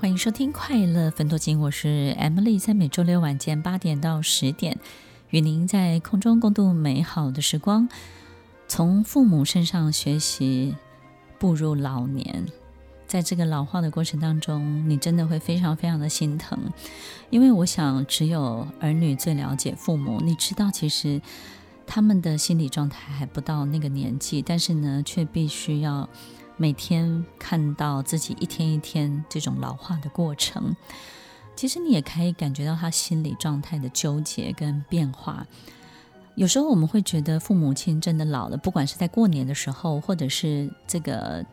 欢迎收听《快乐分多金》，我是 Emily，在每周六晚间八点到十点，与您在空中共度美好的时光。从父母身上学习，步入老年，在这个老化的过程当中，你真的会非常非常的心疼，因为我想，只有儿女最了解父母。你知道，其实他们的心理状态还不到那个年纪，但是呢，却必须要。每天看到自己一天一天这种老化的过程，其实你也可以感觉到他心理状态的纠结跟变化。有时候我们会觉得父母亲真的老了，不管是在过年的时候，或者是这个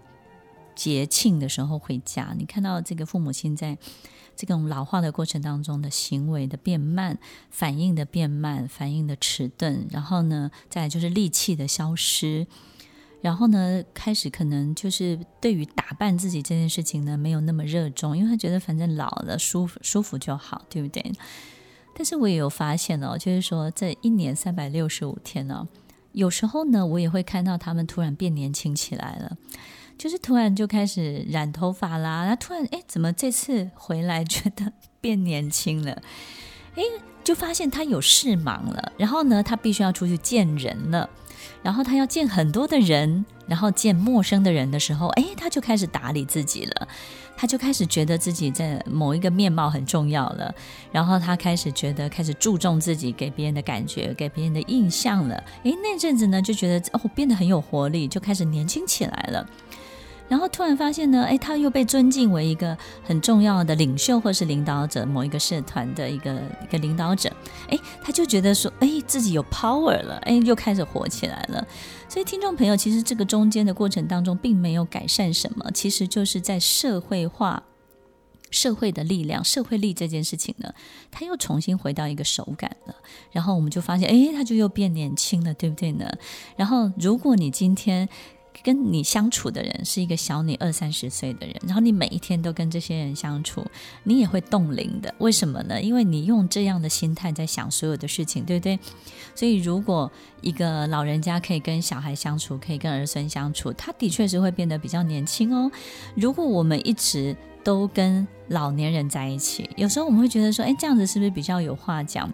节庆的时候回家，你看到这个父母亲在这种老化的过程当中的行为的变慢，反应的变慢，反应的迟钝，然后呢，再就是力气的消失。然后呢，开始可能就是对于打扮自己这件事情呢，没有那么热衷，因为他觉得反正老了舒服舒服就好，对不对？但是我也有发现哦，就是说这一年三百六十五天呢，有时候呢，我也会看到他们突然变年轻起来了，就是突然就开始染头发啦，他突然哎，怎么这次回来觉得 变年轻了？哎，就发现他有事忙了，然后呢，他必须要出去见人了。然后他要见很多的人，然后见陌生的人的时候，哎，他就开始打理自己了，他就开始觉得自己在某一个面貌很重要了，然后他开始觉得开始注重自己给别人的感觉，给别人的印象了，诶，那阵子呢就觉得哦变得很有活力，就开始年轻起来了。然后突然发现呢，哎，他又被尊敬为一个很重要的领袖或是领导者，某一个社团的一个一个领导者，哎，他就觉得说，哎，自己有 power 了，哎，又开始活起来了。所以听众朋友，其实这个中间的过程当中，并没有改善什么，其实就是在社会化、社会的力量、社会力这件事情呢，他又重新回到一个手感了。然后我们就发现，哎，他就又变年轻了，对不对呢？然后如果你今天，跟你相处的人是一个小你二三十岁的人，然后你每一天都跟这些人相处，你也会冻龄的。为什么呢？因为你用这样的心态在想所有的事情，对不对？所以，如果一个老人家可以跟小孩相处，可以跟儿孙相处，他的确是会变得比较年轻哦。如果我们一直都跟老年人在一起，有时候我们会觉得说，哎，这样子是不是比较有话讲？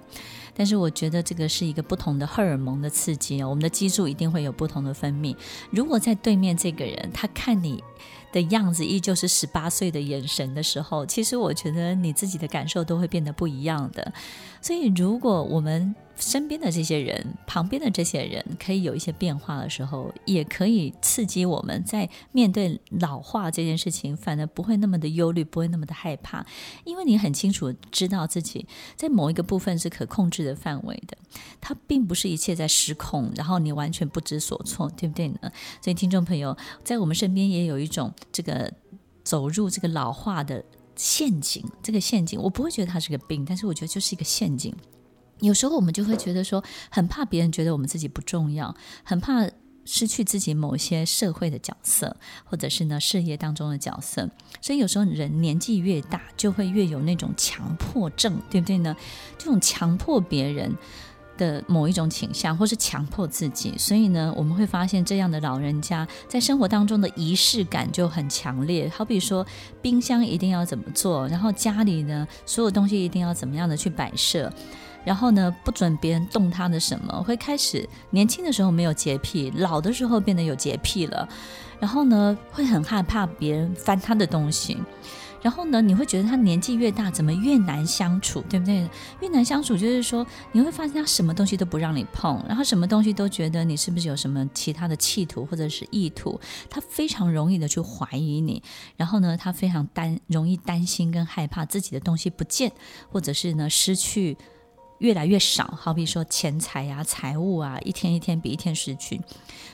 但是我觉得这个是一个不同的荷尔蒙的刺激哦，我们的激素一定会有不同的分泌。如果在对面这个人他看你的样子依旧是十八岁的眼神的时候，其实我觉得你自己的感受都会变得不一样的。所以如果我们身边的这些人，旁边的这些人可以有一些变化的时候，也可以刺激我们在面对老化这件事情，反而不会那么的忧虑，不会那么的害怕，因为你很清楚知道自己在某一个部分是可控制的范围的，它并不是一切在失控，然后你完全不知所措，对不对呢？所以听众朋友，在我们身边也有一种这个走入这个老化的陷阱，这个陷阱我不会觉得它是个病，但是我觉得就是一个陷阱。有时候我们就会觉得说，很怕别人觉得我们自己不重要，很怕失去自己某些社会的角色，或者是呢事业当中的角色。所以有时候人年纪越大，就会越有那种强迫症，对不对呢？这种强迫别人的某一种倾向，或是强迫自己。所以呢，我们会发现这样的老人家在生活当中的仪式感就很强烈。好比说，冰箱一定要怎么做，然后家里呢所有东西一定要怎么样的去摆设。然后呢，不准别人动他的什么，会开始年轻的时候没有洁癖，老的时候变得有洁癖了。然后呢，会很害怕别人翻他的东西。然后呢，你会觉得他年纪越大，怎么越难相处，对不对？越难相处就是说，你会发现他什么东西都不让你碰，然后什么东西都觉得你是不是有什么其他的企图或者是意图，他非常容易的去怀疑你。然后呢，他非常担容易担心跟害怕自己的东西不见，或者是呢失去。越来越少，好比说钱财啊、财物啊，一天一天比一天失去。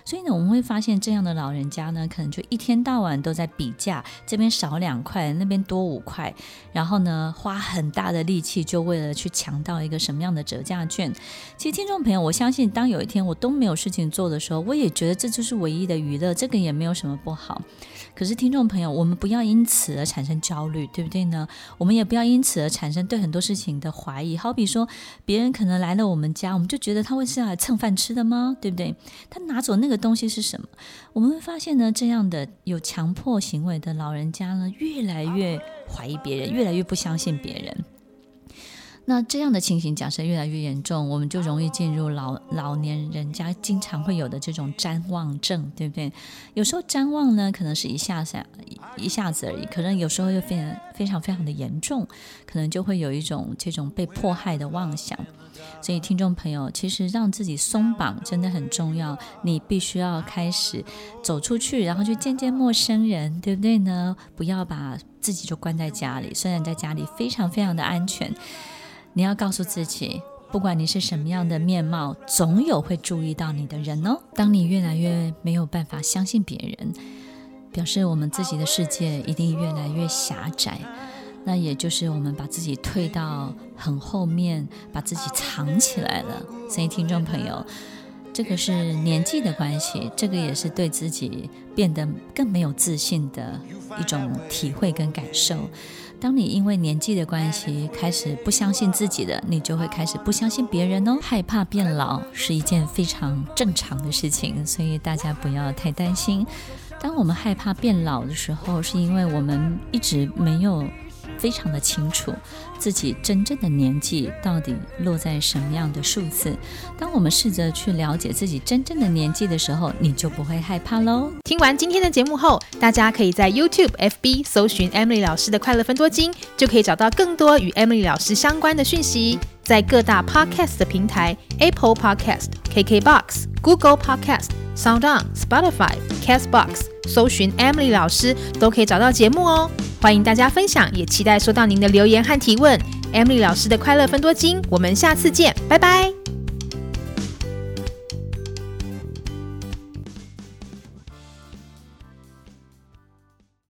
所以呢，我们会发现这样的老人家呢，可能就一天到晚都在比价，这边少两块，那边多五块，然后呢，花很大的力气，就为了去抢到一个什么样的折价券。其实，听众朋友，我相信，当有一天我都没有事情做的时候，我也觉得这就是唯一的娱乐，这个也没有什么不好。可是，听众朋友，我们不要因此而产生焦虑，对不对呢？我们也不要因此而产生对很多事情的怀疑，好比说。别人可能来了我们家，我们就觉得他会是要来蹭饭吃的吗？对不对？他拿走那个东西是什么？我们会发现呢，这样的有强迫行为的老人家呢，越来越怀疑别人，越来越不相信别人。那这样的情形，假设越来越严重，我们就容易进入老老年人家经常会有的这种譫妄症，对不对？有时候譫妄呢，可能是一下下一下子而已，可能有时候又非常非常非常的严重，可能就会有一种这种被迫害的妄想。所以，听众朋友，其实让自己松绑真的很重要，你必须要开始走出去，然后去见见陌生人，对不对呢？不要把自己就关在家里，虽然在家里非常非常的安全。你要告诉自己，不管你是什么样的面貌，总有会注意到你的人哦。当你越来越没有办法相信别人，表示我们自己的世界一定越来越狭窄。那也就是我们把自己退到很后面，把自己藏起来了。所以，听众朋友，这个是年纪的关系，这个也是对自己变得更没有自信的一种体会跟感受。当你因为年纪的关系开始不相信自己的，你就会开始不相信别人哦。害怕变老是一件非常正常的事情，所以大家不要太担心。当我们害怕变老的时候，是因为我们一直没有。非常的清楚自己真正的年纪到底落在什么样的数字。当我们试着去了解自己真正的年纪的时候，你就不会害怕喽。听完今天的节目后，大家可以在 YouTube、FB 搜寻 Emily 老师的快乐分多金，就可以找到更多与 Emily 老师相关的讯息。在各大 Podcast 的平台，Apple Podcast、KKBox、Google Podcast、SoundOn、Spotify、Castbox，搜寻 Emily 老师都可以找到节目哦。欢迎大家分享，也期待收到您的留言和提问。Emily 老师的快乐分多金，我们下次见，拜拜。